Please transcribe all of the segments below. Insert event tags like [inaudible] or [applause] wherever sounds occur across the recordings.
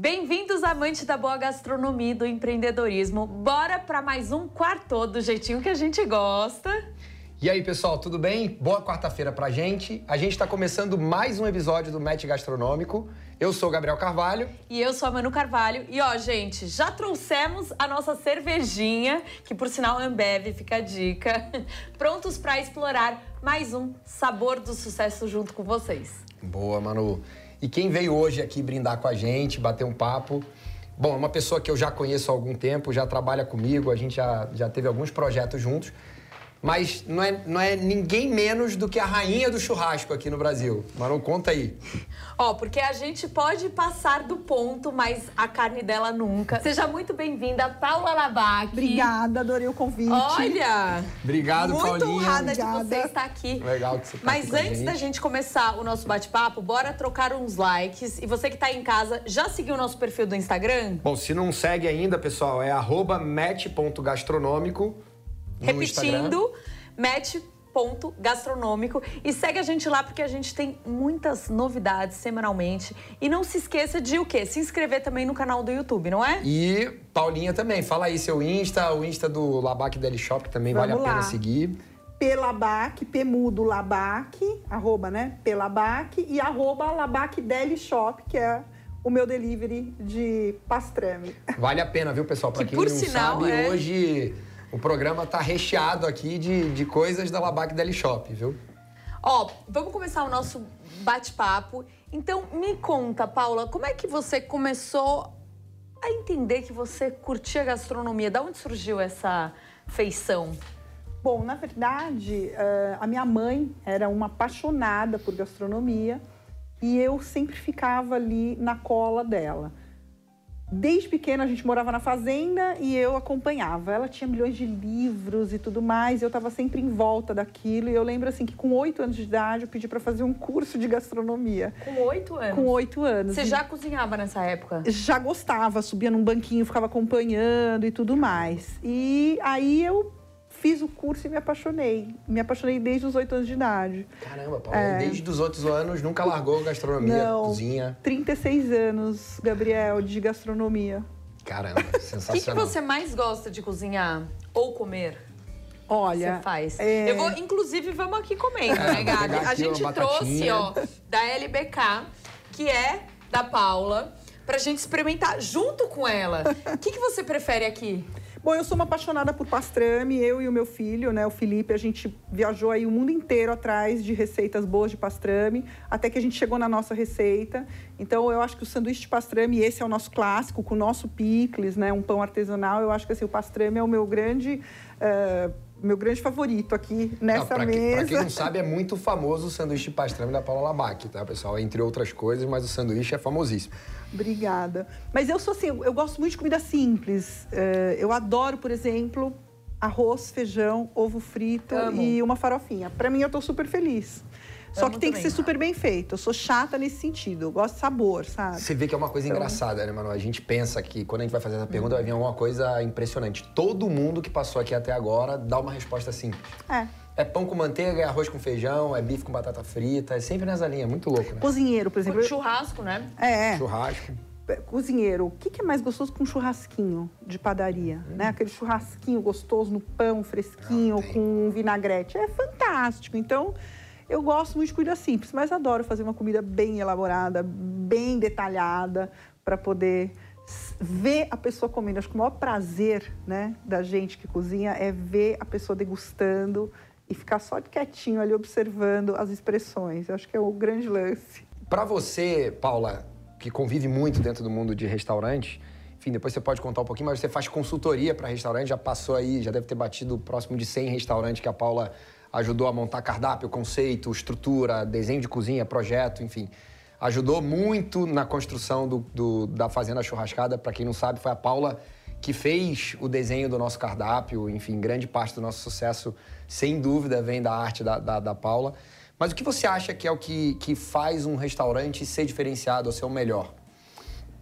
Bem-vindos, amantes da boa gastronomia e do empreendedorismo. Bora para mais um quarto do jeitinho que a gente gosta. E aí, pessoal, tudo bem? Boa quarta-feira pra gente. A gente está começando mais um episódio do Match Gastronômico. Eu sou o Gabriel Carvalho. E eu sou a Manu Carvalho. E ó, gente, já trouxemos a nossa cervejinha, que por sinal Ambev, fica a dica. [laughs] Prontos para explorar mais um sabor do sucesso junto com vocês. Boa, Manu. E quem veio hoje aqui brindar com a gente, bater um papo. Bom, é uma pessoa que eu já conheço há algum tempo, já trabalha comigo, a gente já, já teve alguns projetos juntos. Mas não é, não é ninguém menos do que a rainha do churrasco aqui no Brasil. Manu, conta aí. Ó, porque a gente pode passar do ponto, mas a carne dela nunca. Seja muito bem-vinda, Paula Labac. Obrigada, adorei o convite. Olha! Obrigado, Muito Paulinha. honrada de Obrigada. você estar aqui. Legal que você tá Mas aqui com a antes gente. da gente começar o nosso bate-papo, bora trocar uns likes. E você que tá em casa, já seguiu o nosso perfil do Instagram? Bom, se não segue ainda, pessoal, é arroba match.gastronômico no Instagram. Repetindo, match.gastronômico. E segue a gente lá porque a gente tem muitas novidades semanalmente. E não se esqueça de o quê? Se inscrever também no canal do YouTube, não é? E Paulinha também, fala aí seu Insta, o Insta do Labac Deli Shop que também vale a Vamos pena lá. seguir. Pelabac, Pemudo Labac, arroba, né? Pelabac e arroba Labac Deli Shop, que é o meu delivery de pastrame. Vale a pena, viu, pessoal? Pra Que, quem por não sinal, sabe, é- hoje o programa tá recheado aqui de, de coisas da Labac Deli Shop, viu? Ó, vamos começar o nosso bate-papo. Então, me conta, Paula, como é que você começou a entender que você curtia gastronomia? Da onde surgiu essa feição? Bom, na verdade, eh, a minha mãe era uma apaixonada por gastronomia e eu sempre ficava ali na cola dela. Desde pequena a gente morava na fazenda e eu acompanhava. Ela tinha milhões de livros e tudo mais, e eu estava sempre em volta daquilo. E eu lembro assim que com oito anos de idade eu pedi para fazer um curso de gastronomia. Com oito anos. Com oito anos. Você já cozinhava nessa época? já gostava, subia num banquinho, ficava acompanhando e tudo mais. E aí eu fiz o curso e me apaixonei. Me apaixonei desde os oito anos de idade. Caramba, Paulinha, desde os outros anos nunca largou gastronomia, É. Não. cozinha. 36 anos, Gabriel, de gastronomia. Caramba, [laughs] O que, que sensacional. você mais gosta de cozinhar ou comer? Olha, Você faz. é, Eu vou, inclusive, vamos aqui comendo, É, né, Gabi? A gente trouxe, ó, da LBK, que é da Paula, pra gente experimentar junto com ela. [laughs] O que, que você prefere aqui? Bom, eu sou uma apaixonada por pastrame, eu e o meu filho, né, o Felipe, a gente viajou aí o mundo inteiro atrás de receitas boas de pastrame, até que a gente chegou na nossa receita. Então, eu acho que o sanduíche de pastrame, esse é o nosso clássico, com o nosso picles, né, um pão artesanal. Eu acho que assim, o pastrame é o meu grande, eh, meu grande favorito aqui nessa Não, pra, que- mesa. pra quem não sabe, é muito famoso o sanduíche de pastrame da Paula Labac, tá, pessoal? Entre outras coisas, mas o sanduíche é famosíssimo. Obrigada. Mas eu sou assim, eu eu gosto muito de comida simples. Eh, eu adoro, por exemplo, arroz, feijão, ovo frito Amo. e uma farofinha. Para mim, eu tô super feliz. Só que tem que ser super bem feito. Eu sou chata nesse sentido. Eu gosto de sabor, sabe? Você vê que é uma coisa engraçada, né, Manu? A gente pensa que quando a gente vai fazer essa pergunta vai vir alguma coisa impressionante. Todo mundo que passou aqui até agora dá uma resposta simples. É. É pão com manteiga, é arroz com feijão, é bife com batata frita, é sempre nessa linha. Muito louco, né? Cozinheiro, por exemplo. eu- Churrasco, né? É, Churrasco. cozinheiro, o que, que é mais gostoso que um churrasquinho de padaria? Né? Aquele churrasquinho gostoso no pão, fresquinho, Ah, com um vinagrete. É fantástico. Então, eu gosto muito de comida simples, mas adoro fazer uma comida bem elaborada, bem detalhada, para poder ver a pessoa comendo. Acho que o maior prazer né, da gente que cozinha é ver a pessoa degustando e ficar só quietinho ali observando as expressões. Eu acho que é o grande lance. Pra você, Paula, que convive muito dentro do mundo de restaurante, enfim, depois você pode contar um pouquinho, mas você faz consultoria para restaurante, já passou aí, já deve ter batido próximo de 100 restaurantes que a Paula ajudou a montar cardápio, conceito, estrutura, desenho de cozinha, projeto, enfim. Ajudou muito na construção do- do- da Fazenda Churrascada. Para quem não sabe, foi a Paula que fez o desenho do nosso cardápio. Enfim, grande parte do nosso sucesso, sem dúvida, vem da arte da, da, da Paula. Mas o que você acha que é o que, que faz um restaurante ser diferenciado ou ser o melhor?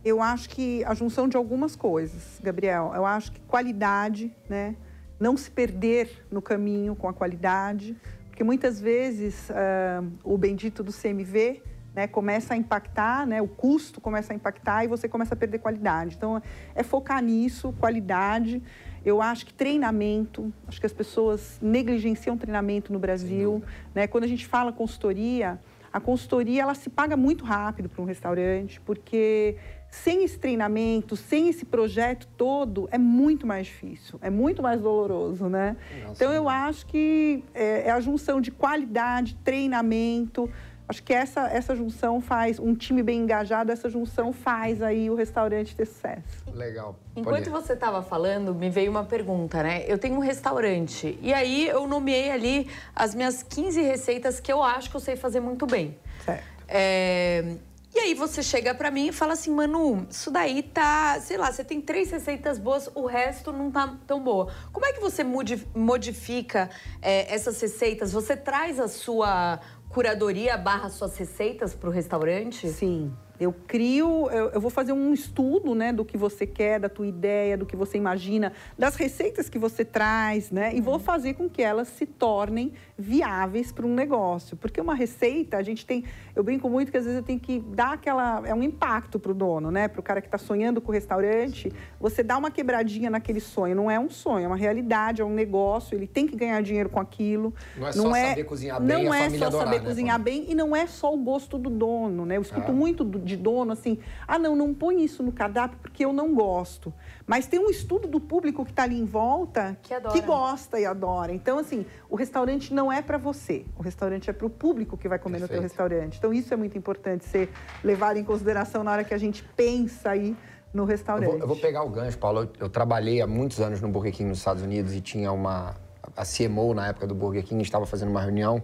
Eu acho que a junção de algumas coisas, Gabriel. Eu acho que qualidade, né? Não se perder no caminho com a qualidade, porque muitas vezes ah, o bendito do CMV né, começa a impactar, né, o custo começa a impactar e você começa a perder qualidade. Então, é focar nisso, qualidade. Eu acho que treinamento, acho que as pessoas negligenciam treinamento no Brasil. Né? Quando a gente fala consultoria, a consultoria ela se paga muito rápido para um restaurante, porque sem esse treinamento, sem esse projeto todo, é muito mais difícil, é muito mais doloroso, né? Então eu acho que é, é a junção de qualidade, treinamento. Acho que essa, essa junção faz, um time bem engajado, essa junção faz aí o restaurante ter sucesso. Legal. Enquanto você estava falando, me veio uma pergunta, né? Eu tenho um restaurante e aí eu nomeei ali as minhas 15 receitas que eu acho que eu sei fazer muito bem. Certo. É, E aí você chega pra mim e fala assim, Manu, isso daí tá, sei lá, você tem três receitas boas, o resto não tá tão boa. Como é que você modi- modifica é, essas receitas? Você traz a sua curadoria barra suas receitas pro restaurante? Sim. Eu crio, eu, eu vou fazer um estudo, né, do que você quer, da tua ideia, do que você imagina, das receitas que você traz, né, e vou fazer com que elas se tornem viáveis para um negócio. Porque uma receita, a gente tem, eu brinco muito que às vezes eu tenho que dar aquela, é um impacto para o dono, né, para o cara que está sonhando com o restaurante, você dá uma quebradinha naquele sonho. Não é um sonho, é uma realidade, é um negócio. Ele tem que ganhar dinheiro com aquilo. Não é só saber cozinhar bem, Não a é só adorar, saber né, cozinhar bem e não é só o gosto do dono, né? Eu escuto Ah. muito de dono assim, ah, não, não põe isso no cardápio porque eu não gosto. Mas tem um estudo do público que está ali em volta Que adora. gosta e adora. Então, assim, o restaurante não é para você, o restaurante é para o público que vai comer no teu Perfeito. restaurante. Então, isso é muito importante ser levado em consideração na hora que a gente pensa aí no Eu restaurante. vou, eu vou pegar o gancho, Paulo. Eu, eu trabalhei há muitos anos no Burger King nos Estados Unidos e tinha uma. A CMO na época do Burger King estava fazendo uma reunião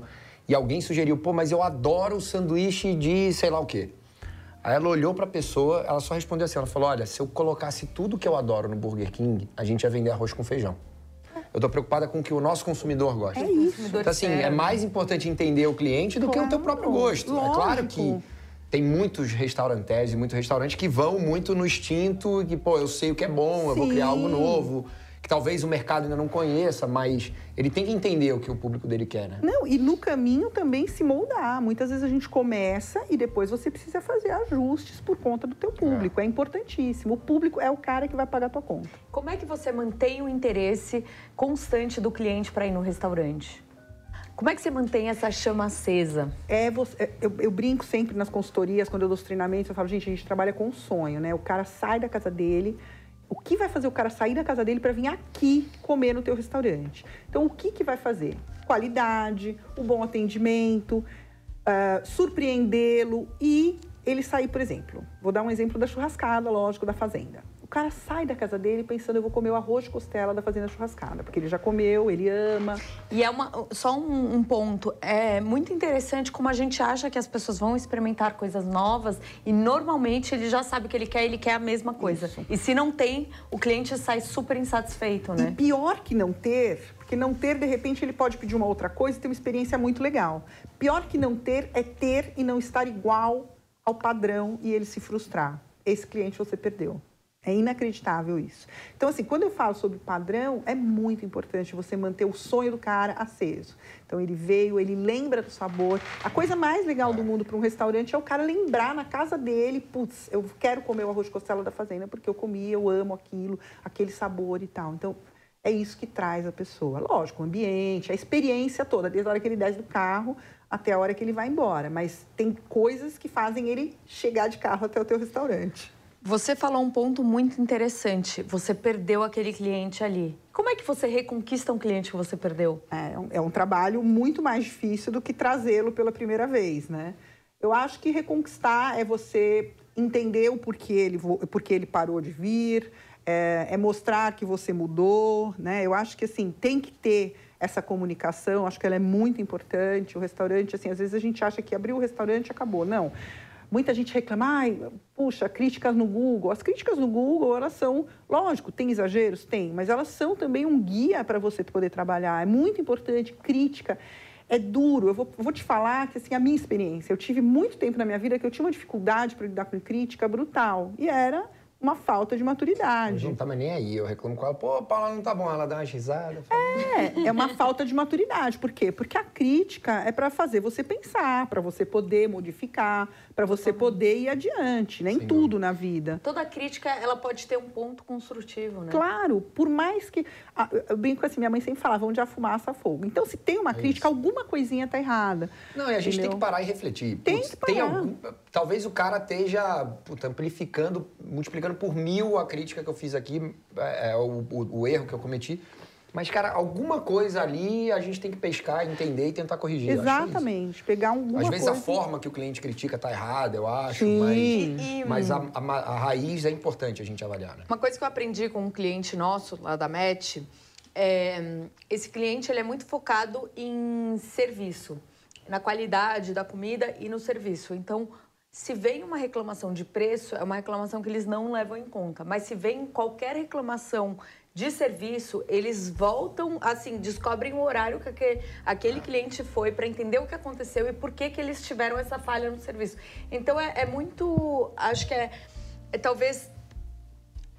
e alguém sugeriu: pô, mas eu adoro o sanduíche de sei lá o quê. Aí ela olhou pra pessoa, ela só respondeu assim: ela falou, olha, se eu colocasse tudo que eu adoro no Burger King, a gente ia vender arroz com feijão. Eu tô preocupada com o que o nosso consumidor gosta. É isso. Então, assim, é mais importante entender o cliente do que o teu Claro, próprio gosto. É claro que lógico. tem muitos restaurantes e muitos restaurantes que vão muito no instinto e que, pô, eu sei o que é bom, eu vou criar algo Sim. novo, que talvez o mercado ainda não conheça, mas ele tem que entender o que o público dele quer, né? Não, e no caminho também se moldar. Muitas vezes a gente começa e depois você precisa fazer ajustes por conta do teu público. É, importantíssimo. O público é o cara que vai pagar a tua conta. Como é que você mantém o interesse constante do cliente para ir no restaurante? Como é que você mantém essa chama acesa? É você, é, eu, eu brinco sempre nas consultorias, quando eu dou os treinamentos, eu falo, gente, a gente trabalha com um sonho, né? O cara sai da casa dele. O que vai fazer o cara sair da casa dele para vir aqui comer no teu restaurante? Então, o que, que vai fazer? Qualidade, o bom atendimento, ah, surpreendê-lo e ele sair, por exemplo. Vou dar um exemplo da churrascada, lógico, da fazenda. O cara sai da casa dele pensando, eu vou comer o arroz de costela da Fazenda Churrascada, porque ele já comeu, ele ama. E é uma, só um, um ponto, é muito interessante como a gente acha que as pessoas vão experimentar coisas novas e normalmente ele já sabe o que ele quer, ele quer a mesma coisa. Isso. E se não tem, o cliente sai super insatisfeito, E né? pior que não ter, porque não ter, de repente, ele pode pedir uma outra coisa e ter uma experiência muito legal. Pior que não ter é ter e não estar igual ao padrão e ele se frustrar. Esse cliente você perdeu. É inacreditável isso. Então, assim, quando eu falo sobre padrão, é muito importante você manter o sonho do cara aceso. Então, ele veio, ele lembra do sabor. A coisa mais legal do mundo para um restaurante é o cara lembrar na casa dele, putz, eu quero comer o arroz de costela da fazenda porque eu comi, eu amo aquilo, aquele sabor e tal. Então, é isso que traz a pessoa. Lógico, o ambiente, a experiência toda, desde a hora que ele desce do carro até a hora que ele vai embora. Mas tem coisas que fazem ele chegar de carro até o teu restaurante. Você falou um ponto muito interessante. Você perdeu aquele cliente ali. Como é que você reconquista um cliente que você perdeu? É um, é um trabalho muito mais difícil do que trazê-lo pela primeira vez, né? Eu acho que reconquistar é você entender o porquê ele, porquê ele parou de vir, é, é mostrar que você mudou, né? Eu acho que, assim, tem que ter essa comunicação, acho que ela é muito importante. O restaurante, assim, às vezes a gente acha que abriu o restaurante acabou. Não. Muita gente reclama, puxa, críticas no Google. As críticas no Google, elas são, lógico, tem exageros? Tem, mas elas são também um guia para você poder trabalhar. É muito importante, crítica. É duro, eu vou, vou te falar que, assim, a minha experiência, eu tive muito tempo na minha vida que eu tinha uma dificuldade para lidar com crítica brutal. E era uma falta de maturidade. não tá mais nem aí. Eu reclamo com ela, pô, Paula, não tá bom. Ela dá uma risada. fala, É, é uma [laughs] falta de maturidade. Por quê? Porque a crítica é para fazer você pensar, para você poder modificar, para você poder ir adiante, nem Sem tudo na vida. Toda crítica, ela pode ter um ponto construtivo, né? Claro, por mais que. ah, Eu brinco assim, minha mãe sempre falava, onde há fumaça, há fogo. Então, se tem uma crítica, alguma coisinha tá errada. Não, e a gente tem Entendeu? que parar e refletir. Tem Putz, que parar. algum- talvez o cara esteja puta, amplificando, multiplicando por mil a crítica que eu fiz aqui, é, é, o, o- o erro que eu cometi. Mas, cara, alguma coisa ali a gente tem que pescar, entender e tentar corrigir. é. Exatamente. Pegar alguma Às vezes coisa. a forma que o cliente critica tá errada, eu acho, Sim. mas, E- mas a, a a raiz é importante a gente avaliar, né? Uma coisa que eu aprendi com um cliente nosso lá da MET, é, esse cliente ele é muito focado em serviço, na qualidade da comida e no serviço. Então, se vem uma reclamação de preço, é uma reclamação que eles não levam em conta. Mas se vem qualquer reclamação de serviço, eles voltam, assim, descobrem o horário que aque- aquele cliente foi para entender o que aconteceu e por que, que eles tiveram essa falha no serviço. Então, é, é muito. Acho que é, é talvez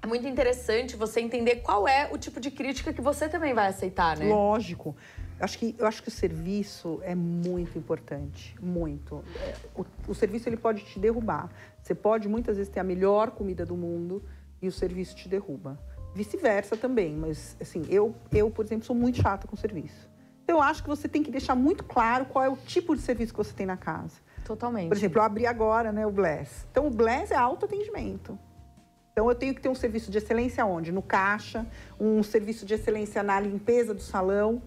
é muito interessante você entender qual é o tipo de crítica que você também vai aceitar, né? Lógico. Eu acho que, eu acho que o serviço é muito importante, muito. É, O, o serviço ele pode te derrubar. Você pode muitas vezes ter a melhor comida do mundo e o serviço te derruba. Vice-versa também, mas assim, eu, eu, por exemplo, sou muito chata com serviço. Então, eu acho que você tem que deixar muito claro qual é o tipo de serviço que você tem na casa. Totalmente. Por exemplo, eu abri agora né, o Bless. Então, o Bless é autoatendimento. Então, eu tenho que ter um serviço de excelência onde? No caixa, um serviço de excelência na limpeza do salão.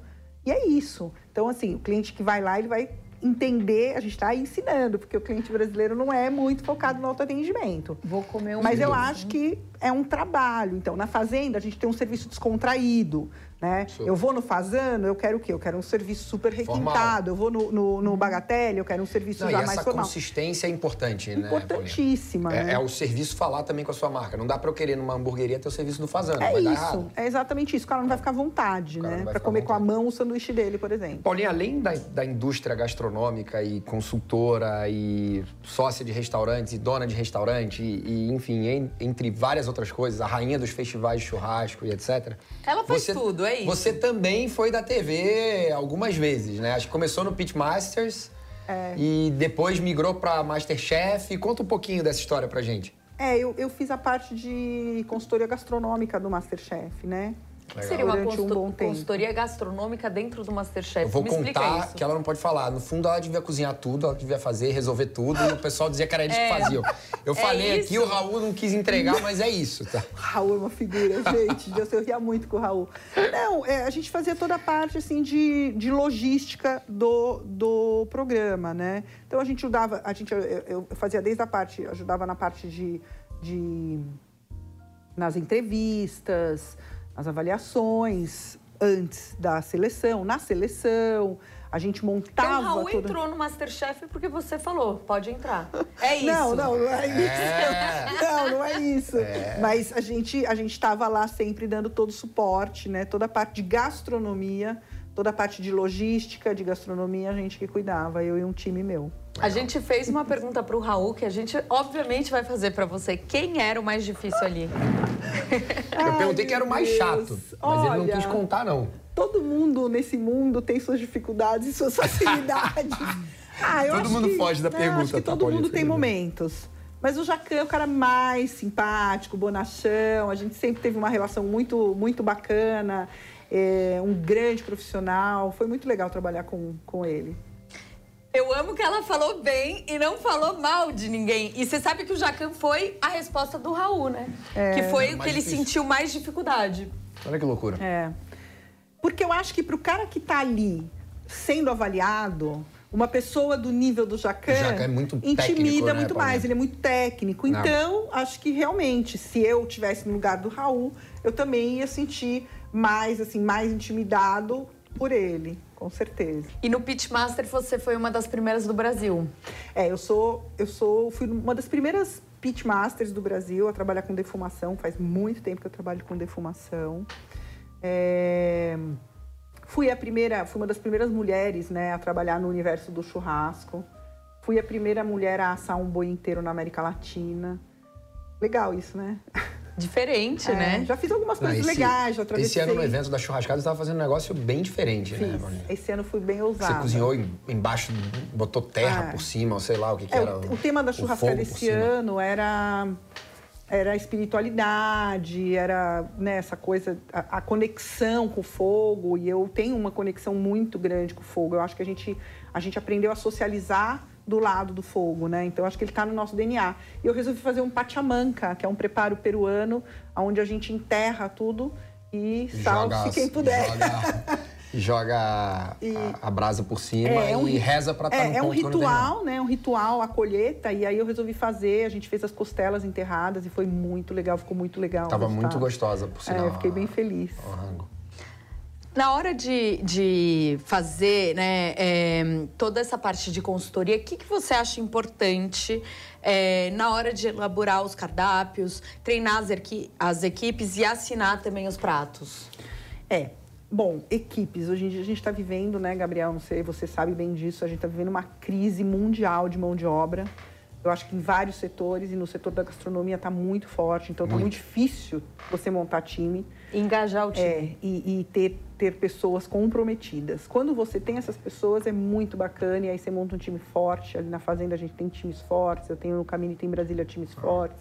E é isso. Então, assim, o cliente que vai lá, ele vai entender, a gente está ensinando, porque o cliente brasileiro não é muito focado no autoatendimento. Vou comer um Mas eu acho que é um trabalho. Então, na fazenda, a gente tem um serviço descontraído, né? Eu vou no fazano, eu quero o quê? Eu quero um serviço super Formal. requintado. Eu vou no, no, no bagatelle, eu quero um serviço Não, já essa mais formal. consistência é importante, né? Importantíssima, É, né? é o serviço falar também com a sua marca. Não dá pra eu querer numa hamburgueria ter o serviço do fazano. É vai dar isso, é exatamente isso. O cara não vai ficar à vontade, né? ficar comer com a mão o sanduíche dele, por exemplo. Paulinha, além da, da indústria gastronômica e consultora e sócia de restaurantes e dona de restaurante e, e, enfim, en- entre várias outras coisas, a rainha dos festivais de churrasco e etc. Ela faz tudo, é isso. Você também foi da TV algumas vezes, né? Acho que começou no Pitmasters É. e depois migrou pra Masterchef. Conta um pouquinho dessa história pra gente. É, eu, eu fiz a parte de consultoria gastronômica do Masterchef, né? O que seria uma um bom tempo. consultoria gastronômica dentro do Masterchef? Eu vou Me explica contar isso. que ela não pode falar. No fundo, ela devia cozinhar tudo, ela devia fazer, resolver tudo. E o pessoal dizia que era eles que faziam. Eu falei aqui, isso. o Raul não quis entregar, mas é isso, tá? [laughs] Raul é uma figura, gente. Deus, eu ria muito com o Raul. Não, é, a gente fazia toda a parte assim de, de logística do, do programa, né? Então a gente ajudava, a gente, eu, eu fazia desde a parte, ajudava na parte de, de nas entrevistas, nas avaliações, antes da seleção, na seleção. A gente montava. Então, o Raul toda... entrou no Masterchef porque você falou, pode entrar. É isso. Não, não, não é isso. Não, não é isso. Mas a gente a gente estava lá sempre dando todo o suporte, né? Toda a parte de gastronomia, toda a parte de logística, de gastronomia, a gente que cuidava, eu e um time meu. A gente fez uma pergunta pro Raul que a gente obviamente vai fazer pra você. Quem era o mais difícil ali? Eu perguntei quem era o mais chato, mas ele não Olha. quis contar, não. Todo mundo nesse mundo tem suas dificuldades e suas [laughs] facilidades. Ah, eu Todo acho mundo que- foge da né, pergunta, Acho que tá, todo mundo tem momentos. Mas o Jacan é o cara mais simpático, bonachão. A gente sempre teve uma relação muito, muito bacana. É, um grande profissional. Foi muito legal trabalhar com, com ele. Eu amo que ela falou bem e não falou mal de ninguém. E você sabe que o Jacan foi a resposta do Raul, né? que foi o que ele difícil. sentiu mais dificuldade. Olha que loucura. É. Porque eu acho que para o cara que está ali sendo avaliado, uma pessoa do nível do Jacan, é muito intimida técnico, né, muito mais, ele é muito técnico. Não. Então, acho que realmente, se eu tivesse no lugar do Raul, eu também ia sentir mais assim, mais intimidado por ele, com certeza. E no Pitmaster você foi uma das primeiras do Brasil. É, eu sou, eu sou, fui uma das primeiras pitmasters do Brasil a trabalhar com defumação. Faz muito tempo que eu trabalho com defumação. É, fui a primeira, fui uma das primeiras mulheres, né, a trabalhar no universo do churrasco. Fui a primeira mulher a assar um boi inteiro na América Latina. Legal isso, né? [laughs] Diferente, É, né? Já fiz algumas Não, coisas esse- legais, já atravessei. Esse ano no evento da churrascada você estava fazendo um negócio bem diferente, né, Fiz. Paulinha? Esse ano fui bem Você ousada. cozinhou em- embaixo, botou terra É. por cima, ou sei lá o que, que É, era. o, o tema da churrascada esse ano era era a espiritualidade, era né, essa coisa, a, a conexão com o fogo. E eu tenho uma conexão muito grande com o fogo. Eu acho que a gente, a gente aprendeu a socializar do lado do fogo, né? Então acho que ele está no nosso DNA. E eu resolvi fazer um pachamanca, que é um preparo peruano, onde a gente enterra tudo e salve quem puder. Joga, [laughs] joga a, a brasa por cima É, é um e reza pra estar É, no é um ritual, né? Um ritual, a colheita. E aí eu resolvi fazer. A gente fez as costelas enterradas e foi muito legal, ficou muito legal. Tava muito gostosa, por sinal. É, eu fiquei bem feliz. o rango. Na hora de, de fazer né, é, toda essa parte de consultoria, o que, que você acha importante é, na hora de elaborar os cardápios, treinar as, equi- as equipes e assinar também os pratos? É. Bom, equipes. Hoje em dia a gente está vivendo, né, Gabriel? Não sei, você sabe bem disso. A gente está vivendo uma crise mundial de mão de obra. Eu acho que em vários setores e no setor da gastronomia está muito forte. Então está muito difícil você montar time. Engajar o time. É, e, e ter, ter pessoas comprometidas. Quando você tem essas pessoas, é muito bacana. E aí você monta um time forte. Ali na Fazenda a gente tem times fortes. Eu tenho no Caminho, tem em Brasília times fortes.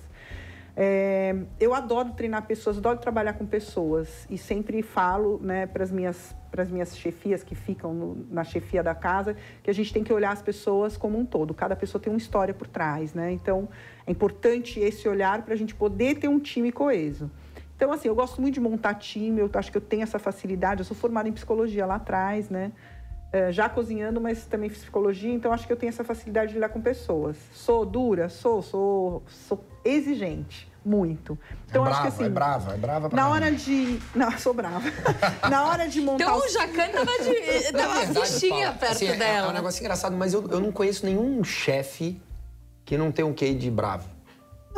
É, eu adoro treinar pessoas, adoro trabalhar com pessoas. E sempre falo né, para as minhas, pras minhas chefias que ficam no- na chefia da casa que a gente tem que olhar as pessoas como um todo. Cada pessoa tem uma história por trás. Né? Então, é importante esse olhar para a gente poder ter um time coeso. Então, assim, eu gosto muito de montar time, eu acho que eu tenho essa facilidade. Eu sou formada em psicologia lá atrás, né? É, já cozinhando, mas também fiz psicologia, então acho que eu tenho essa facilidade de lidar com pessoas. Sou dura? Sou, sou, sou exigente, muito. Então, é acho brava, que assim. é brava, é brava pra Na caramba. hora de. Não, eu [laughs] sou brava. na hora de montar. Então o Jacan tava, de, Na [laughs] tava fichinha perto assim, é- É dela. um negócio engraçado, mas eu, eu não conheço nenhum chefe que não tem um quê de bravo.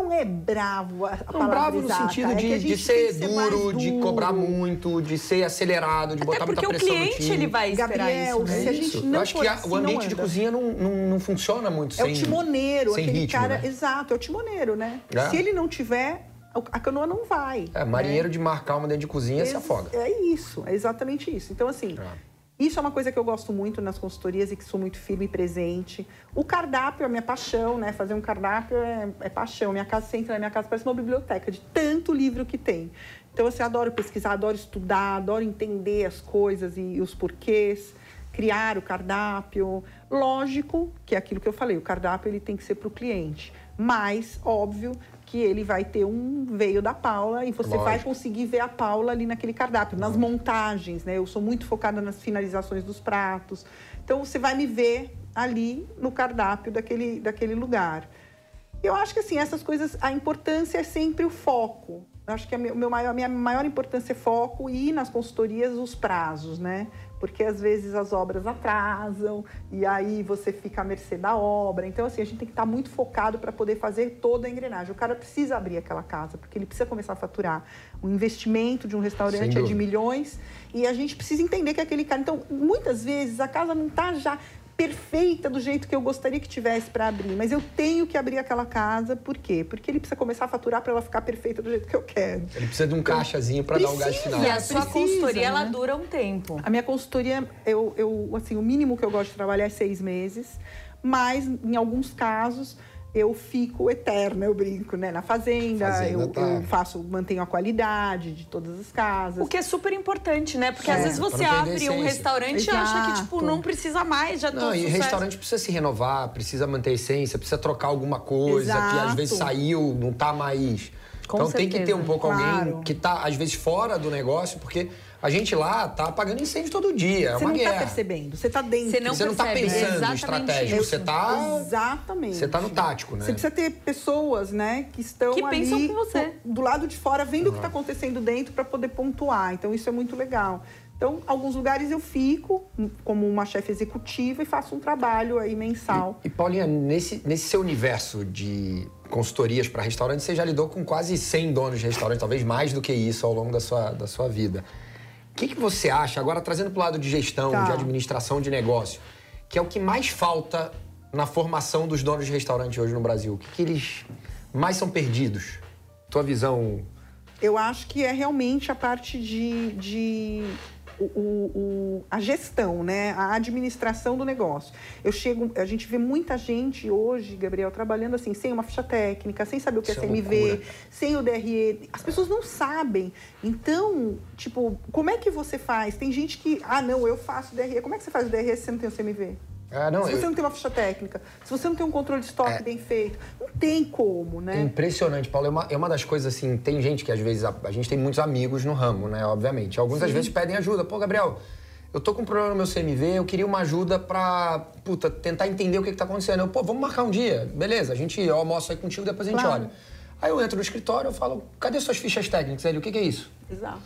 Não é bravo a, Não, bravo no sentido é de, a de gente ser que mais duro, de duro. cobrar muito, de ser acelerado, de Até botar porque muita o pressão no cliente time. ele vai esperar Gabriel, isso, né? se a gente Isso. não eu acho que a- assim, o ambiente de cozinha não, não, não funciona muito É sem o timoneiro, sem aquele ritmo, cara. né? Exato, é o timoneiro, né? É. Se ele não tiver, a canoa não vai. É, marinheiro de mar calma dentro de cozinha se Ex- afoga. É isso, é exatamente isso. Então, assim, É. isso é uma coisa que eu gosto muito nas consultorias e que sou muito firme e presente. O cardápio é a minha paixão, né? Fazer um cardápio é, é paixão. Minha casa, você entra na minha casa, parece uma biblioteca de tanto livro que tem. Então, assim, adoro pesquisar, adoro estudar, adoro entender as coisas e os porquês, criar o cardápio. Lógico que é aquilo que eu falei, o cardápio ele tem que ser para o cliente. Mas, óbvio, que ele vai ter um veio da Paula e você vai Lógico. conseguir ver a Paula ali naquele cardápio, nas montagens, né? Eu sou muito focada nas finalizações dos pratos. Então você vai me ver ali no cardápio daquele, daquele lugar. Eu acho que assim, essas coisas, a importância é sempre o foco. acho que a meu, meu maior, minha maior importância é foco e nas consultorias os prazos, né? Porque às vezes as obras atrasam e aí você fica à mercê da obra. Então, assim, a gente tem que estar muito focado para poder fazer toda a engrenagem. O cara precisa abrir aquela casa, porque ele precisa começar a faturar. O investimento de um restaurante é de milhões e a gente precisa entender que aquele cara. Então, muitas vezes a casa não está já perfeita do jeito que eu gostaria que tivesse para abrir, mas eu tenho que abrir aquela casa, por quê? Porque ele precisa começar a faturar para ela ficar perfeita do jeito que eu quero. Ele precisa de um caixazinho para dar o gás final. E a sua precisa, consultoria, ela né? dura um tempo. A minha consultoria, eu, eu, assim, o mínimo que eu gosto de trabalhar é seis meses, mas em alguns casos eu fico eterna, eu brinco, né? Na fazenda, Fazenda eu, tá. eu faço, mantenho a qualidade de todas as casas. O que é super importante, né? Porque É, às vezes você abre um restaurante e acha que, tipo, Exato. não precisa mais, já Não, e sucesso. restaurante precisa se renovar, precisa manter a essência, precisa trocar alguma coisa que às Exato. vezes saiu, não tá mais. Com então tem que ter certeza, um pouco claro. alguém que tá, às vezes, fora do negócio, porque a gente lá tá apagando incêndio todo dia. É Você uma não guerra. tá percebendo, você tá dentro. Você não Você não tá é pensando exatamente estratégico, isso. você tá. Exatamente. Você tá no tático, né? Você precisa ter pessoas, né, que estão Que ali pensam com você. do lado de fora, vendo o que está acontecendo dentro para poder pontuar. Então isso é muito legal. Então, alguns lugares eu fico como uma chefe executiva e faço um trabalho aí mensal. E Paulinha, nesse, nesse seu universo de consultorias para restaurante, você já lidou com quase 100 donos de restaurante, talvez mais do que isso ao longo da sua, da sua vida. O que, que você acha, agora trazendo para o lado de gestão, Tá. de administração de negócio, que é o que mais falta na formação dos donos de restaurante hoje no Brasil? O que, que eles mais são perdidos? Tua visão. Eu acho que é realmente a parte de, de o, o- a gestão, né? A administração do negócio. Eu chego, a gente vê muita gente hoje, Gabriel, trabalhando assim, sem uma ficha técnica, sem saber o que Isso é é CMV, sem o DRE. As pessoas não sabem. Então, tipo, como é que você faz? Tem gente que, ah, não, eu faço DRE. Como é que você faz o DRE se você não tem o CMV? Ah, não, se eu- você não tem uma ficha técnica, se você não tem um controle de estoque É. bem feito, não tem como, né? impressionante, Paulo. É uma, é uma das coisas assim, tem gente que às vezes. A, a gente tem muitos amigos no ramo, né? Obviamente. Alguns às vezes pedem ajuda. Pô, Gabriel, eu tô com um problema no meu CMV, eu queria uma ajuda pra, puta, tentar entender o que, que tá acontecendo. Eu, pô, vamos marcar um dia. Beleza, a gente eu almoço aí contigo, depois a gente Claro. olha. Aí eu entro no escritório, eu falo, cadê suas fichas técnicas? Ele, o que, que é isso? Exato.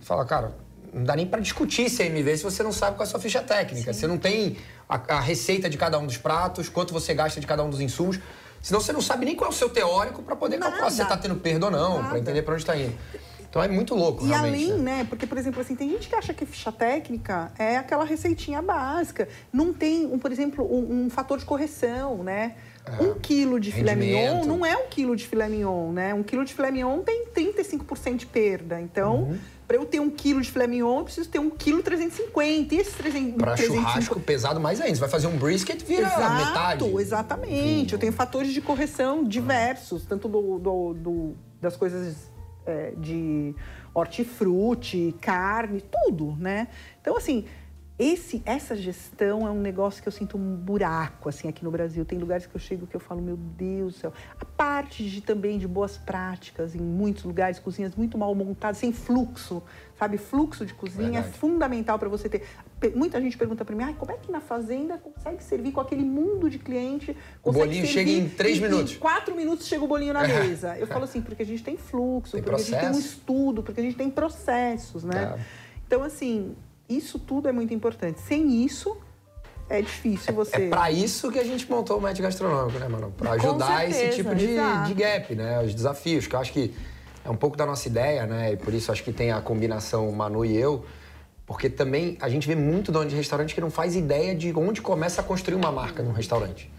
Fala, cara, não dá nem pra discutir CMV se você não sabe qual é a sua ficha técnica. Você não tem a, a receita de cada um dos pratos, quanto você gasta de cada um dos insumos. Senão você não sabe nem qual é o seu teórico pra poder calcular Nada. se você tá tendo perda ou não, Nada. entender pra onde tá indo. Então é muito louco, E além, né? né? Porque, por exemplo, assim, tem gente que acha que ficha técnica é aquela receitinha básica. Não tem, um, por exemplo, um, um fator de correção, né? um quilo de filé mignon É. não é um quilo de filé mignon, né? Um quilo de filé mignon tem 35% de perda. Então, Uhum. Para eu ter um quilo de filé mignon, eu preciso ter um quilo 350. E esse 300, Pra 350 churrasco pesado mais ainda. Você vai fazer um brisket, vira Exato, metade. exatamente. Eu tenho fatores de correção diversos, tanto do, do- do- das coisas é, de hortifruti, carne, tudo, né? Então, assim, esse, essa gestão é um negócio que eu sinto um buraco, assim, aqui no Brasil. Tem lugares que eu chego que eu falo, meu Deus do céu. A parte de, também de boas práticas, em muitos lugares, cozinhas muito mal montadas, sem fluxo, sabe? Fluxo de cozinha é Verdade. fundamental para você ter. Muita gente pergunta para mim, Ai, como é que na fazenda consegue servir com aquele mundo de cliente? O bolinho chega em três minutos. Em quatro minutos chega o bolinho na [laughs] mesa. Eu falo assim, porque a gente tem fluxo, Tem porque a gente tem um processo. estudo, porque a gente tem processos, né? Tá. Então, assim, isso tudo é muito importante. Sem isso, é difícil você. É pra isso que a gente montou o método gastronômico, né, mano? Com ajudar esse certeza, tipo de, de gap, né? Os desafios, que eu acho que é um pouco da nossa ideia, né? E por isso acho que tem a combinação Manu e eu. Porque também a gente vê muito dono de restaurante que não faz ideia de onde começa a construir uma marca num restaurante.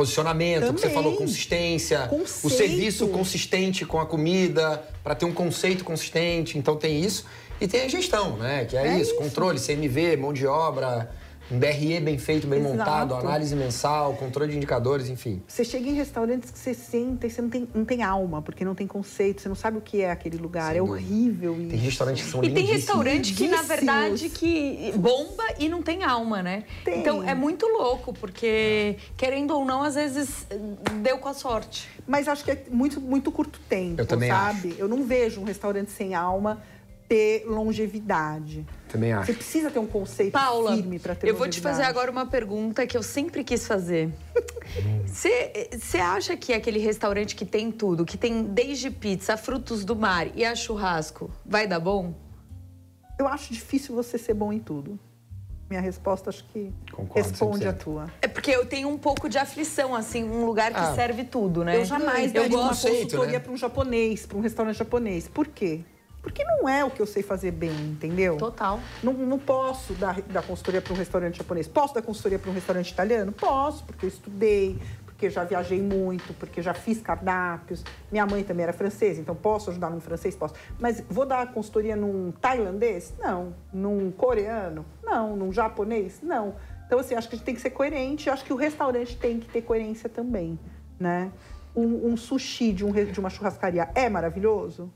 Posicionamento, o que você Também. falou, consistência, o Conceito. serviço consistente com a comida, para ter um conceito consistente. Então tem isso. E tem a gestão, né? Que é, É isso, isso. controle, CMV, mão de obra, um DRE bem feito, bem Exato. montado, análise mensal, controle de indicadores, enfim. Você chega em restaurantes que você senta e você não tem, não tem alma, porque não tem conceito, você não sabe o que é aquele lugar. Sem é dúvida. horrível isso. Tem restaurantes que são E tem restaurante que, na verdade, que bomba e não tem alma, né? Tem. Então é muito louco, porque, querendo ou não, às vezes deu com a sorte. Mas acho que é muito, muito curto tempo, Eu também sabe? Eu não vejo um restaurante sem alma. Ter longevidade. Também Você acho. precisa ter um conceito Paula, firme para ter eu vou te fazer longevidade. agora uma pergunta que eu sempre quis fazer. [laughs] Você acha que aquele restaurante que tem tudo, que tem desde pizza, frutos do mar e a churrasco, vai dar bom? Eu acho difícil você ser bom em tudo. Minha resposta acho que Concordo responde 100%. a tua. É porque eu tenho um pouco de aflição, assim, um lugar que Ah. serve tudo, né? Eu jamais Eu daria uma gosto- conceito, consultoria né? para um japonês, para um restaurante japonês. Por quê? Porque não é o que eu sei fazer bem, entendeu? Total. Não, não posso dar, dar consultoria para um restaurante japonês. Posso dar consultoria para um restaurante italiano? Posso, porque eu estudei, porque já viajei muito, porque já fiz cardápios. Minha mãe também era francesa, então posso ajudar num francês? Posso. Mas vou dar consultoria num tailandês? Não. Num coreano? Não. Num japonês? Não. Então, assim, acho que a gente tem que ser coerente. Acho que o restaurante tem que ter coerência também, né? Um, um sushi de, um de uma churrascaria é maravilhoso?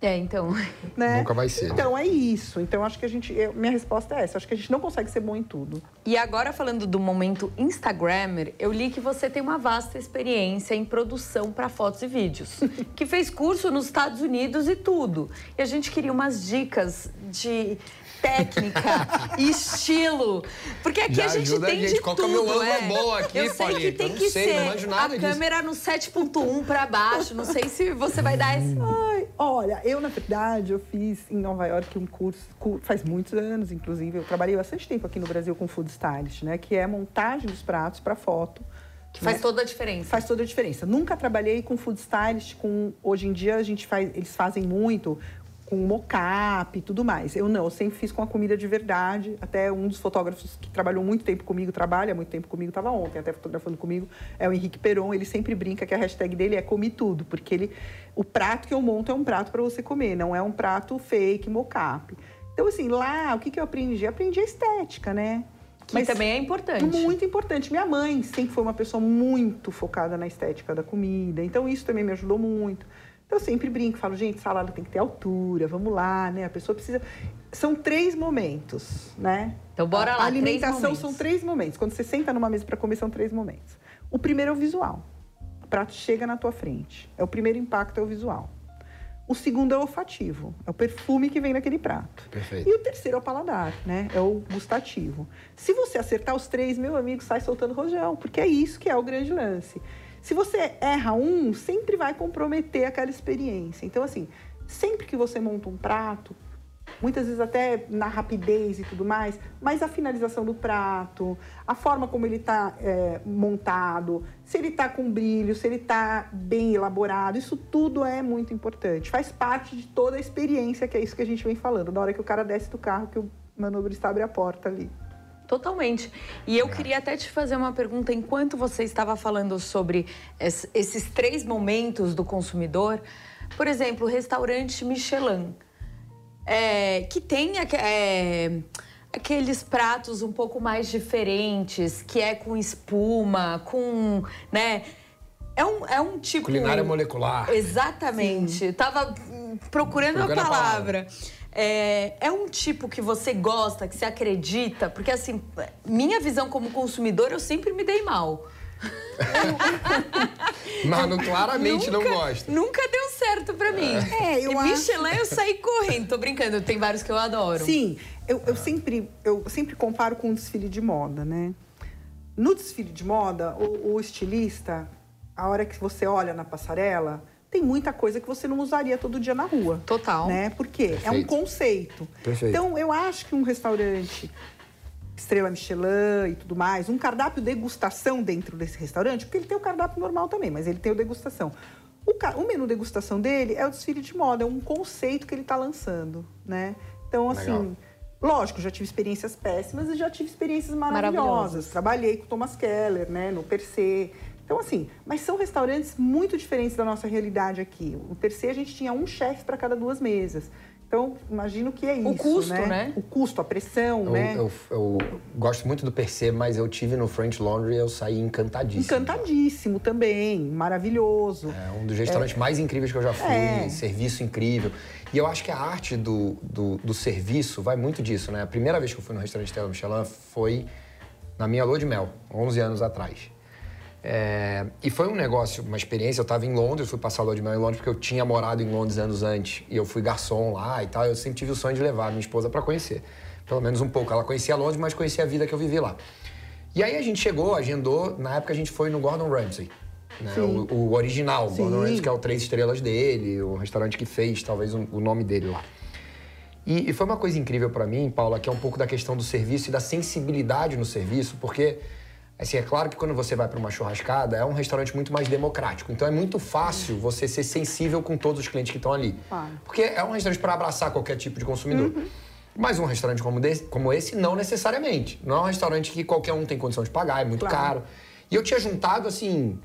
É, então. [laughs] Né? Nunca vai ser, né? Então, é isso. Então, acho que a gente... eu- minha resposta é essa. Acho que a gente não consegue ser bom em tudo. E agora, falando do momento Instagrammer, eu li que você tem uma vasta experiência em produção para fotos e vídeos. [laughs] que fez curso nos Estados Unidos e tudo. E a gente queria umas dicas de técnica e [laughs] estilo. Porque aqui Já a gente ajuda a tem gente. de Qual que é o tudo. meu ângulo é. bom aqui, eu sei Paulita? que tem que sei, não ser manjo nada a disso. câmera no 7.1 para baixo. Não sei se você vai dar esse... Ai, olha, eu, na verdade, eu fiz em Nova York um curso, cu- faz muitos anos, inclusive. Eu trabalhei bastante tempo aqui no Brasil com food stylist, né? Que é a montagem dos pratos para foto. Que faz né? toda a diferença. Faz toda a diferença. Nunca trabalhei com food stylist, com hoje em dia a gente faz, eles fazem muito com mocap e tudo mais. Eu não, eu sempre fiz com a comida de verdade. Até um dos fotógrafos que trabalhou muito tempo comigo, trabalha muito tempo comigo, estava ontem até fotografando comigo, é o Henrique Peron. Ele sempre brinca que a hashtag dele é come tudo, porque ele, o prato que eu monto é um prato para você comer, não é um prato fake, mocap. Então assim, lá o que que eu aprendi? Aprendi a estética, né? Que também é importante. Muito importante. Minha mãe sempre foi uma pessoa muito focada na estética da comida, então isso também me ajudou muito. Então eu sempre brinco, falo, gente, salada tem que ter altura, vamos lá, né? A pessoa precisa. São três momentos, né? Então, bora a, lá, A três alimentação momentos. são três momentos. Quando você senta numa mesa para comer, são três momentos. O primeiro é o visual. O prato chega na tua frente. É o primeiro impacto, é o visual. O segundo é o olfativo, é o perfume que vem naquele prato. Perfeito. E o terceiro é o paladar, né? É o gustativo. Se você acertar os três, meu amigo, sai soltando rojão, porque é isso que é o grande lance. Se você erra um, sempre vai comprometer aquela experiência. Então, assim, sempre que você monta um prato, muitas vezes até na rapidez e tudo mais, mas a finalização do prato, a forma como ele está montado, se ele está com brilho, se ele está bem elaborado, isso tudo é muito importante. Faz parte de toda a experiência, que é isso que a gente vem falando. Na hora que o cara desce do carro, que o manobrista abre a porta ali. Totalmente. E eu queria até te fazer uma pergunta. Enquanto você estava falando sobre es- esses três momentos do consumidor, por exemplo, o restaurante Michelin, é, que tem é, aqueles pratos um pouco mais diferentes, que é com espuma, com, né? É um, é um tipo... Culinária molecular. Exatamente. Tava hum, procurando, Procurando a a palavra. É, é um tipo que você gosta, que você acredita? Porque, assim, minha visão como consumidor, eu sempre me dei mal. [laughs] Mano, claramente não Nunca- gosta. Nunca deu certo pra mim. É, eu e acho- Michelin eu saí correndo. Tô brincando, tem vários que eu adoro. Sim, eu, eu sempre, eu sempre comparo com um desfile de moda, né? No desfile de moda, o, o estilista, a hora que você olha na passarela, tem muita coisa que você não usaria todo dia na rua. Total. Né? Por quê? É um Perfeito. conceito. Perfeito. Então, eu acho que um restaurante estrela Michelin e tudo mais, um cardápio degustação dentro desse restaurante, porque ele tem o cardápio normal também, mas ele tem o degustação. O, ca- o menu degustação dele é o desfile de moda, é um conceito que ele está lançando, né? Então, assim, Legal. lógico, já tive experiências péssimas e já tive experiências maravilhosas. Maravilhosas. Trabalhei com o Thomas Keller, né, no Percê. Então, assim, mas são restaurantes muito diferentes da nossa realidade aqui. O Percê, a gente tinha um chefe para cada duas mesas. Então, imagino que é isso, custo, né? né? O custo, a pressão, Eu, né? eu- eu gosto muito do Percê, mas eu tive no French Laundry e eu saí encantadíssimo. Encantadíssimo também, maravilhoso. É um dos restaurantes mais incríveis que eu já fui, É. serviço incrível. E eu acho que a arte do, do, do serviço vai muito disso, né? A primeira vez que eu fui no restaurante Stella Michelin foi na minha lua de mel, 11 anos atrás. É, e foi um negócio, uma experiência. Eu estava em Londres, fui passar a lua de mel em Londres porque eu tinha morado em Londres anos antes e eu fui garçom lá e tal. Eu sempre tive o sonho de levar a minha esposa para conhecer, pelo menos um pouco. Ela conhecia Londres, mas conhecia a vida que eu vivi lá. E aí a gente chegou, agendou. Na época a gente foi no Gordon Ramsay, né? o, o, original, Sim. Gordon Ramsay, que é o três estrelas dele, o restaurante que fez, talvez o, o nome dele lá. E, e foi uma coisa incrível para mim, Paula, que é um pouco da questão do serviço e da sensibilidade no serviço, porque Assim, é claro que quando você vai para uma churrascada, é um restaurante muito mais democrático. Então é muito fácil você ser sensível com todos os clientes que estão ali. Claro. Porque é um restaurante para abraçar qualquer tipo de consumidor. Mas um restaurante como, desse- como esse, não necessariamente. Não é um restaurante que qualquer um tem condição de pagar, é muito Claro. caro. E eu tinha juntado, assim,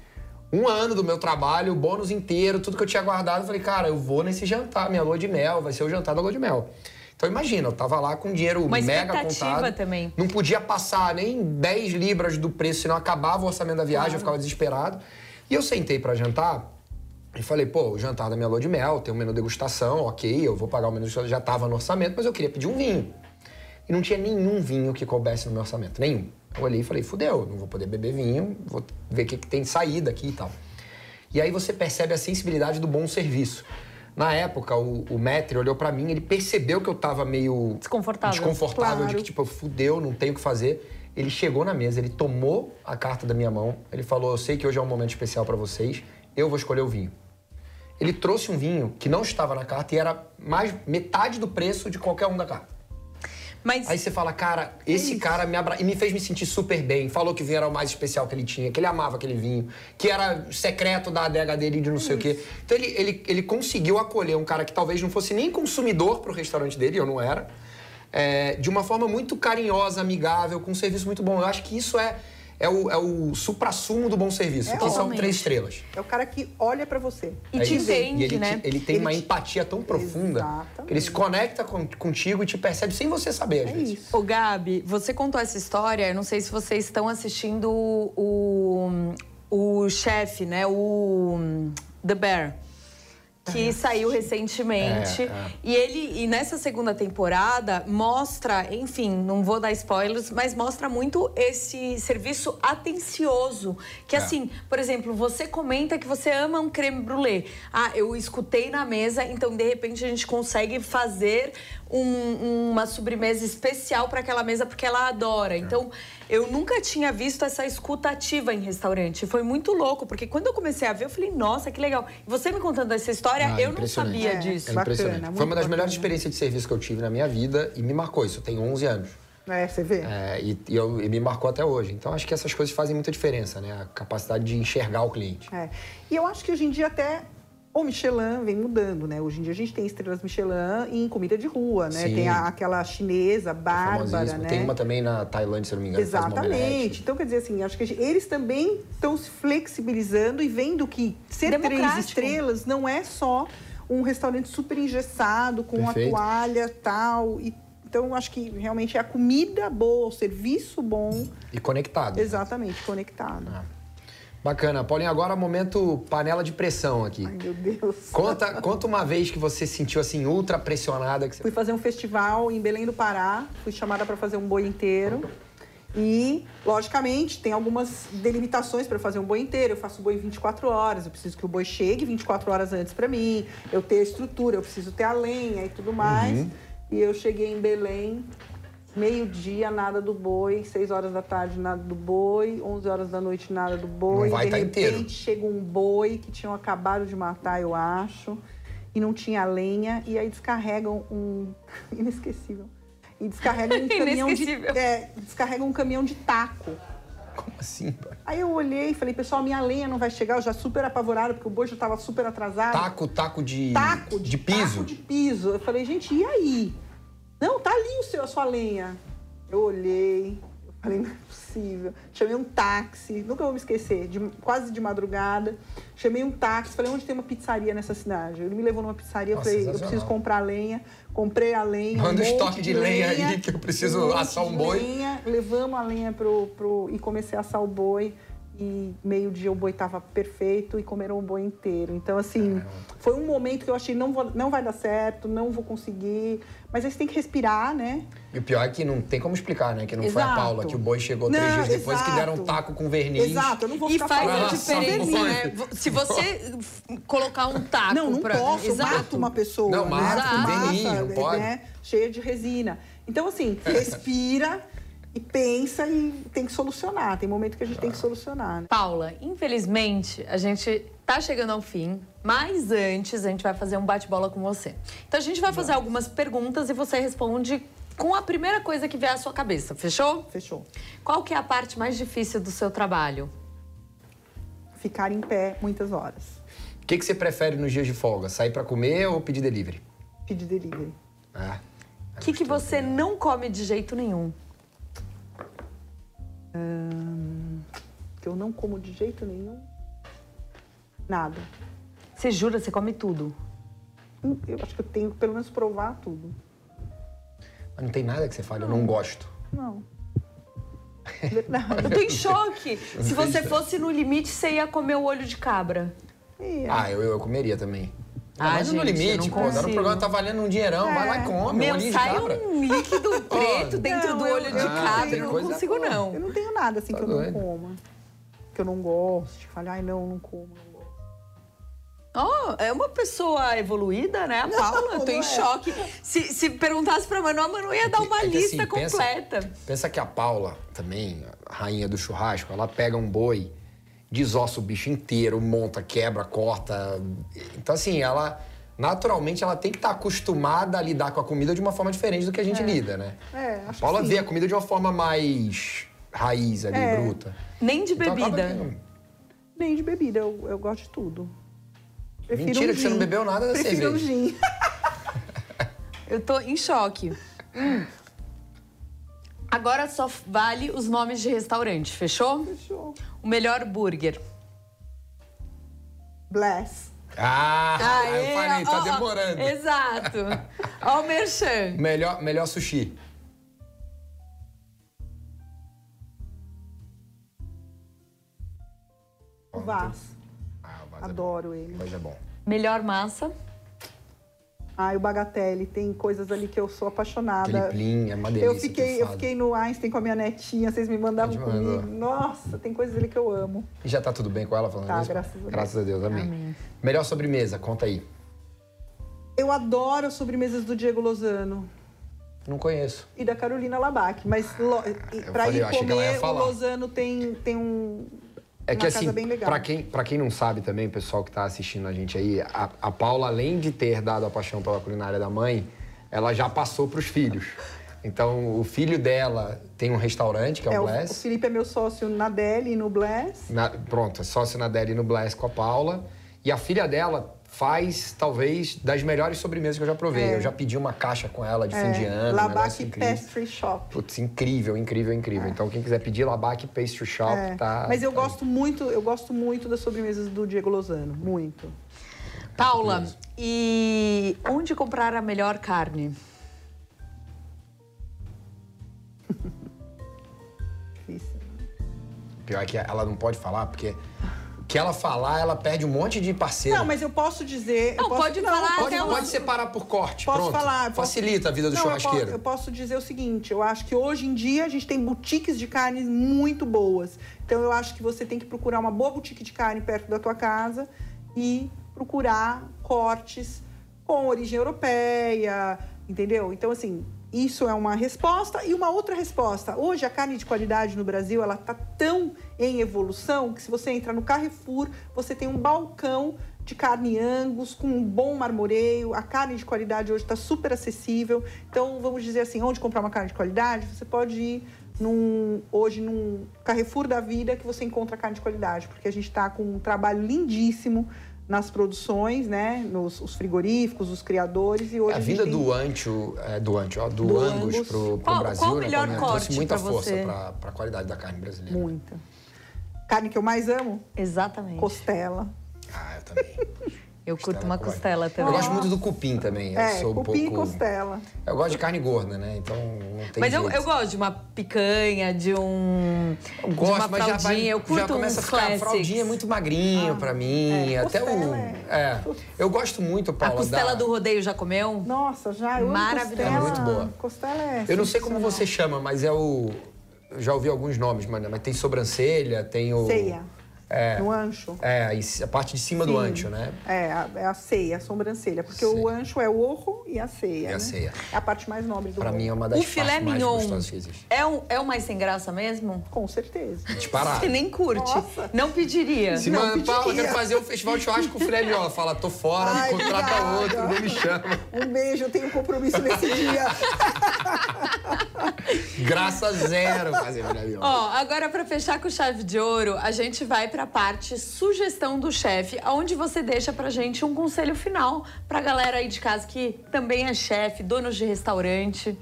um ano do meu trabalho, o bônus inteiro, tudo que eu tinha guardado. Eu falei, cara, eu vou nesse jantar, minha lua de mel, vai ser o jantar da lua de mel. Então imagina, eu tava lá com dinheiro Uma mega contado. também. Não podia passar nem 10 libras do preço, senão acabava o orçamento da viagem, eu ficava desesperado. E eu sentei pra jantar e falei, pô, o jantar da minha lua de mel, tem um menu degustação, ok, eu vou pagar o menu degustação, já tava no orçamento, mas eu queria pedir um vinho. E não tinha nenhum vinho que coubesse no meu orçamento, nenhum. Eu olhei e falei, fudeu, não vou poder beber vinho, vou ver o que, que tem de saída aqui e tal. E aí você percebe a sensibilidade do bom serviço. Na época, o, o maître olhou pra mim, ele percebeu que eu tava meio... Desconfortável. Desconfortável, de Claro. que, tipo, fudeu, não tenho o que fazer. Ele chegou na mesa, ele tomou a carta da minha mão, ele falou, eu sei que hoje é um momento especial pra vocês, eu vou escolher o vinho. Ele trouxe um vinho que não estava na carta e era mais metade do preço de qualquer um da carta. Mas Aí você fala, cara, esse cara me abra... e me fez me sentir super bem. Falou que o vinho era o mais especial que ele tinha, que ele amava aquele vinho, que era secreto da adega dele de não sei o quê. Então ele, ele, ele conseguiu acolher um cara que talvez não fosse nem consumidor pro restaurante dele, eu não era, é, de uma forma muito carinhosa, amigável, com um serviço muito bom. Eu acho que isso é, é o, é o supra-sumo do bom serviço. É que são três estrelas. É o cara que olha pra você. E É te isso. entende, E ele, né? te- ele tem Ele uma te- empatia tão profunda Exatamente. que ele se conecta com- contigo e te percebe sem você saber, às É vezes. isso. Ô, Gabi, você contou essa história, eu não sei se vocês estão assistindo o, o chefe, né? O The Bear. Que saiu recentemente. É, é. E ele, e nessa segunda temporada, mostra, enfim, não vou dar spoilers, mas mostra muito esse serviço atencioso. Que É. assim, por exemplo, você comenta que você ama um creme brulee. Ah, eu escutei na mesa, então de repente a gente consegue fazer um- uma sobremesa especial para aquela mesa porque ela adora. Então, eu nunca tinha visto essa escuta ativa em restaurante. Foi muito louco, porque quando eu comecei a ver, eu falei, nossa, que legal. E você me contando essa história, Ah, eu não sabia É. disso. É Bacana, impressionante. muito Foi uma das bacana. melhores experiências de serviço que eu tive na minha vida e me marcou isso. Eu tenho 11 anos. É, você vê? É, e, e eu- e me marcou até hoje. Então acho que essas coisas fazem muita diferença, né? A capacidade de enxergar o cliente. É. E eu acho que hoje em dia até o Michelin vem mudando, né? Hoje em dia a gente tem estrelas Michelin em comida de rua, né? Sim. Tem a- aquela chinesa, bárbara, Famosíssimo. né? Tem uma também na Tailândia, se não me engano. Exatamente. Então, quer dizer assim, acho que gente- eles também estão se flexibilizando e vendo que ser três estrelas não é só um restaurante super engessado, com Perfeito. a toalha tal. E, então, acho que realmente é a comida boa, o serviço bom, E conectado. exatamente, conectado. Ah. Bacana. Paulinho, agora momento panela de pressão aqui. Ai, meu Deus. Conta, [laughs] conta uma vez que você se sentiu assim, ultra pressionada. Que você... Fui fazer um festival em Belém do Pará, fui chamada para fazer um boi inteiro. E, logicamente, tem algumas delimitações para fazer um boi inteiro. Eu faço boi em 24 horas, eu preciso que o boi chegue 24 horas antes para mim, eu ter a estrutura, eu preciso ter a lenha e tudo mais. E eu cheguei em Belém, meio-dia, nada do boi, 6 horas da tarde, nada do boi, 11 horas da noite, nada do boi. Não vai de tá repente, inteiro. chega um boi que tinham acabado de matar, eu acho, e não tinha lenha, e aí descarregam um. [laughs] Inesquecível. E descarregam um [laughs] caminhão de. Inesquecível. É, descarregam um caminhão de taco. Como assim? pai? Aí eu olhei e falei, pessoal, minha lenha não vai chegar, eu já super apavorada, porque o boi já estava super atrasado. Taco, taco de, Taco de piso. Taco de piso. Eu falei, gente, e aí? Não, tá ali o seu, a sua lenha. Eu olhei, eu falei, não é possível. Chamei um táxi, nunca vou me esquecer, de- quase de madrugada. Chamei um táxi, falei, onde tem uma pizzaria nessa cidade? Ele me levou numa pizzaria, Nossa, eu falei, eu preciso comprar lenha. Comprei a lenha. Manda um estoque monte de lenha aí, que eu preciso monte assar um de boi. lenha, levamos a lenha pro, pro, e comecei a assar o boi. E meio-dia o boi estava perfeito e comeram o boi inteiro. Então, assim, foi um momento que eu achei não, vou, não vai dar certo, não vou conseguir. Mas aí você tem que respirar, né? E o pior é que não tem como explicar, né? Que não foi a Exato. Paula, que o boi chegou Não, três dias depois que exato. deram um taco com verniz. Exato, eu não vou E ficar faz falando. a diferença, né? Se você colocar um taco Não, não pra... posso, Exato. mato uma pessoa. Não, mata, né? com verniz, não Fumaça, pode. Né? Cheia de resina. Então, assim, [laughs] respira e pensa e tem que solucionar. Tem momento que a gente tem que solucionar, né? Paula, infelizmente, a gente tá chegando ao fim, mas antes a gente vai fazer um bate-bola com você. Então a gente vai fazer algumas perguntas e você responde com a primeira coisa que vier à sua cabeça, fechou? Fechou. Qual que é a parte mais difícil do seu trabalho? Ficar em pé muitas horas. O que, que você prefere nos dias de folga? Sair pra comer ou pedir delivery? Pedir delivery. É. O que, que você não come de jeito nenhum? Que eu não como de jeito nenhum. Nada. Você jura, você come tudo? Hum, Eu acho que eu tenho que pelo menos provar tudo. Mas não tem nada que você fale, eu não gosto. Não. [laughs] Verdade. Eu tô em choque. Se você fosse no limite, você ia comer o olho de cabra. Ah, eu, eu comeria também. Ah, Mas no gente, eu limite, não pô. Dá no consigo. programa, tá valendo um dinheirão, vai lá e come. um Meu, de sai cabra. um líquido [laughs] preto dentro Não, do eu- olho de cabra. Eu não coisa consigo, boa. não. eu não tenho nada assim Tá que eu não coma. Que eu não gosto. De falar, ai, não, não como. Não gosto. Oh, é uma pessoa evoluída, né? A Paula, eu tô não em é. choque. Se, se perguntasse pra Manu, a Manu ia dar que- uma é que, lista assim, pensa- completa. Pensa que a Paula, também, a rainha do churrasco, ela pega um boi, desossa o bicho inteiro, monta, quebra, corta. Então, assim, ela. Naturalmente, ela tem que estar acostumada a lidar com a comida de uma forma diferente do que a gente lida, né? É, A acho Paula que vê sim. a comida de uma forma mais raiz ali, É. bruta. Nem de Então, bebida. Nem de bebida, eu, eu gosto de tudo. Prefiro Mentira um que você não bebeu nada da Prefiro um cerveja. gin. [laughs] Eu tô em choque. Hum. Agora só vale os nomes de restaurante, fechou? Fechou. O melhor burger. Bless. Ah, Aê, eu falei, tá ó, ó, demorando. Exato. Ó o merchan. Melhor, melhor sushi. O Vaz. Ah, o Vaz é Adoro ele. bom. Mas é bom. Melhor massa. Ai, o Bagatelle. Tem coisas ali que eu sou apaixonada. Aquele plim, é uma delícia. Eu fiquei, eu fiquei no Einstein com a minha netinha, vocês me mandavam comigo. Nossa, tem coisas ali que eu amo. E já tá tudo bem com ela falando Tá, isso? graças a Deus. Graças a Deus, amém. Melhor sobremesa, conta aí. Eu adoro as sobremesas do Diego Lozano Não conheço. e da Carolina Labac, mas lo, eu ir comer, o. Lozano tem, tem um. É que assim, pra quem, pra quem não sabe também, o pessoal que tá assistindo a gente aí, a, a Paula, além de ter dado a paixão pela culinária da mãe, ela já passou pros filhos. Então, o filho dela tem um restaurante, que é, É, o o, o Bless. Felipe é meu sócio na Deli e no Bless. Na- pronto, é sócio na Deli no Bless com a Paula. E a filha dela faz, talvez, das melhores sobremesas que eu já provei. É. Eu já pedi uma caixa com ela de fim de ano. um Labac incrível. Pastry Shop. Putz, incrível, incrível, incrível. Então, quem quiser pedir Labac Pastry Shop, É, tá... Mas eu tá aí. gosto muito, eu gosto muito das sobremesas do Diego Lozano, muito. Paula, e onde comprar a melhor carne? [laughs] Difícil. Pior que ela não pode falar, porque que ela falar, ela perde um monte de parceiro. Não, mas eu posso dizer. eu Não, posso, pode falar Pode, até pode separar por corte, Posso pronto. falar? posso- Facilita a vida do Não, eu po- churrasqueiro. Eu posso dizer o seguinte: eu acho que hoje em dia a gente tem boutiques de carnes muito boas. Então eu acho que você tem que procurar uma boa boutique de carne perto da tua casa e procurar cortes com origem europeia, entendeu? Então, assim, isso é uma resposta. E uma outra resposta: hoje a carne de qualidade no Brasil ela está tão em evolução que se você entra no Carrefour, você tem um balcão de carne angus com um bom marmoreio. A carne de qualidade hoje está super acessível. Então, vamos dizer assim, onde comprar uma carne de qualidade, você pode ir num, hoje num Carrefour da vida que você encontra carne de qualidade, porque a gente está com um trabalho lindíssimo nas produções, né? Nos os frigoríficos, os criadores e hoje A vinda tem- do ancho, é, do ancho, ó, do, Do Angus, pro Qual- Brasil, qual o né, melhor Paulinha? corte trouxe muita pra força pra, pra qualidade da carne brasileira. muita. Carne que eu mais amo, Exatamente. costela. Ah, eu também. [laughs] Eu curto Costela uma com óleo. costela Eu também. gosto muito do cupim também. Eu É, sou um cupim pouco... e costela. Eu gosto de carne gorda, né? Então não tem Mas eu, eu gosto de uma picanha, de um. Eu de gosto, uma mas já, vai, fraldinha. eu curto já começa a ficar. A classics. fraldinha é muito magrinho pra mim. é, até o. costela É. Eu gosto muito, A Paula. costela da... do rodeio já comeu? Nossa, já eu Maravilhosa. costela. É muito boa. Costela é Eu não sei como você chama, mas é o. Eu já ouvi alguns nomes. Mas tem sobrancelha, tem o. Ceia. É. No ancho. É, a parte de cima do Sim. ancho, né? É, a, é a ceia, a sobrancelha. Porque o ancho é o orro e a ceia. E a né? ceia. É a parte mais nobre do Pra mim é uma das O filé partes mais mignon gostosas que existe. é, um, é o mais sem graça mesmo? Com certeza. Disparado. Você nem curte. Nossa. Não pediria. Se Não, Paula, pediria. quero fazer um festival de churrasco com filé mignon. Ela fala, tô fora, Ai, contrata obrigada. outro, não me chama. Um beijo, eu tenho um compromisso nesse dia. [laughs] Graça zero fazer filé mignon. Ó, agora pra fechar com chave de ouro, a gente vai pra parte sugestão do chefe, onde você deixa pra gente um conselho final pra galera aí de casa que também é chefe, donos de restaurante.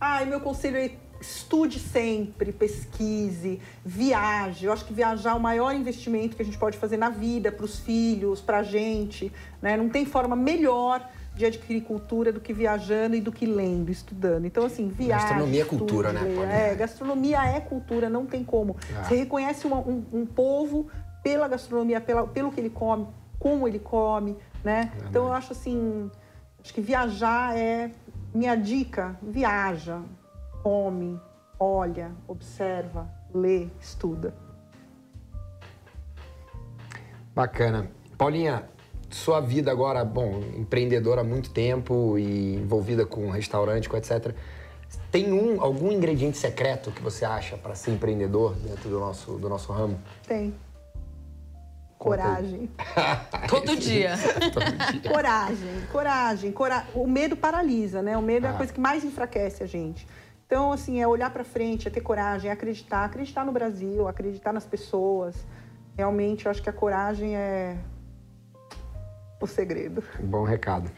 Ai, meu conselho é estude sempre, pesquise, viaje. Eu acho que viajar é o maior investimento que a gente pode fazer na vida, para os filhos, para a gente. Né? Não tem forma melhor de adquirir cultura do que viajando e do que lendo, estudando. Então, assim, viaje. Gastronomia é cultura, né. Paulinha? É, gastronomia é cultura, não tem como. Ah. Você reconhece uma- um, um povo pela gastronomia, pela- pelo que ele come, como ele come, né? Então, eu acho assim, acho que viajar é minha dica. Viaja, come, olha, observa, lê, estuda. Bacana. Paulinha, sua vida agora, bom, empreendedora há muito tempo e envolvida com restaurante, com etc. Tem um, algum ingrediente secreto que você acha para ser empreendedor dentro do nosso, do nosso ramo? Tem. Coragem. [laughs] Todo dia. coragem, coragem, cora... O medo paralisa, né? O medo é Ah. a coisa que mais enfraquece a gente. Então, assim, é olhar para frente, é ter coragem, é acreditar, acreditar no Brasil, acreditar nas pessoas. Realmente, eu acho que a coragem é o segredo. Bom recado.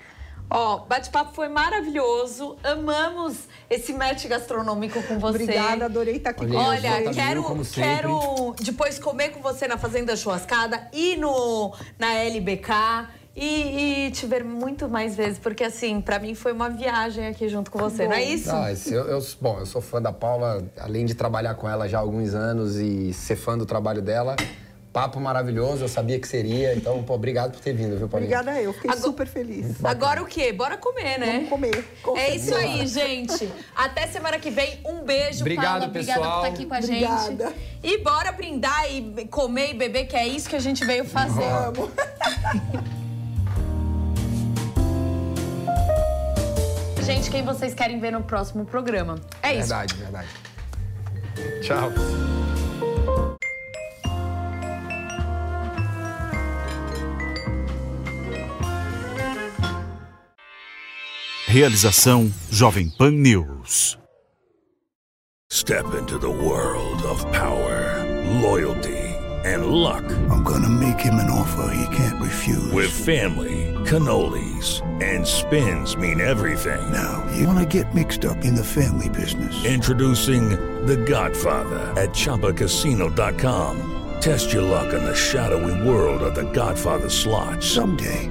Ó, bate-papo foi maravilhoso. Amamos esse match gastronômico com você. Obrigada, adorei estar aqui Olha, com Olha, vocês. Olha, quero, quero depois comer com você na Fazenda Churrascada e no, na LBK. E, e te ver muito mais vezes, porque assim, pra mim foi uma viagem aqui junto com você, não é isso? Ah, esse- eu, eu- bom, eu sou fã da Paula, além de trabalhar com ela já há alguns anos e ser fã do trabalho dela. Papo maravilhoso, eu sabia que seria. Então, pô, obrigado por ter vindo, viu, Paulinha? Obrigada eu, fiquei Agora- super feliz. Agora o quê? Bora comer, né? Vamos comer. com É isso aí, gente. Até semana que vem. Um beijo, Obrigado, Paula. Obrigada por pessoal. estar aqui com a Obrigada. gente. E bora brindar e comer e beber, que é isso que a gente veio fazer. Vamos. [laughs] Gente, quem vocês querem ver no próximo programa? É isso. Verdade, verdade. Tchau. Realização Jovem Pan News. Step into the world of power, loyalty, and luck. I'm gonna make him an offer he can't refuse. With family, cannolis, and spins mean everything. Now, you wanna get mixed up in the family business. Introducing The Godfather at ChumbaCasino.com. Test your luck in the shadowy world of The Godfather slot. Someday,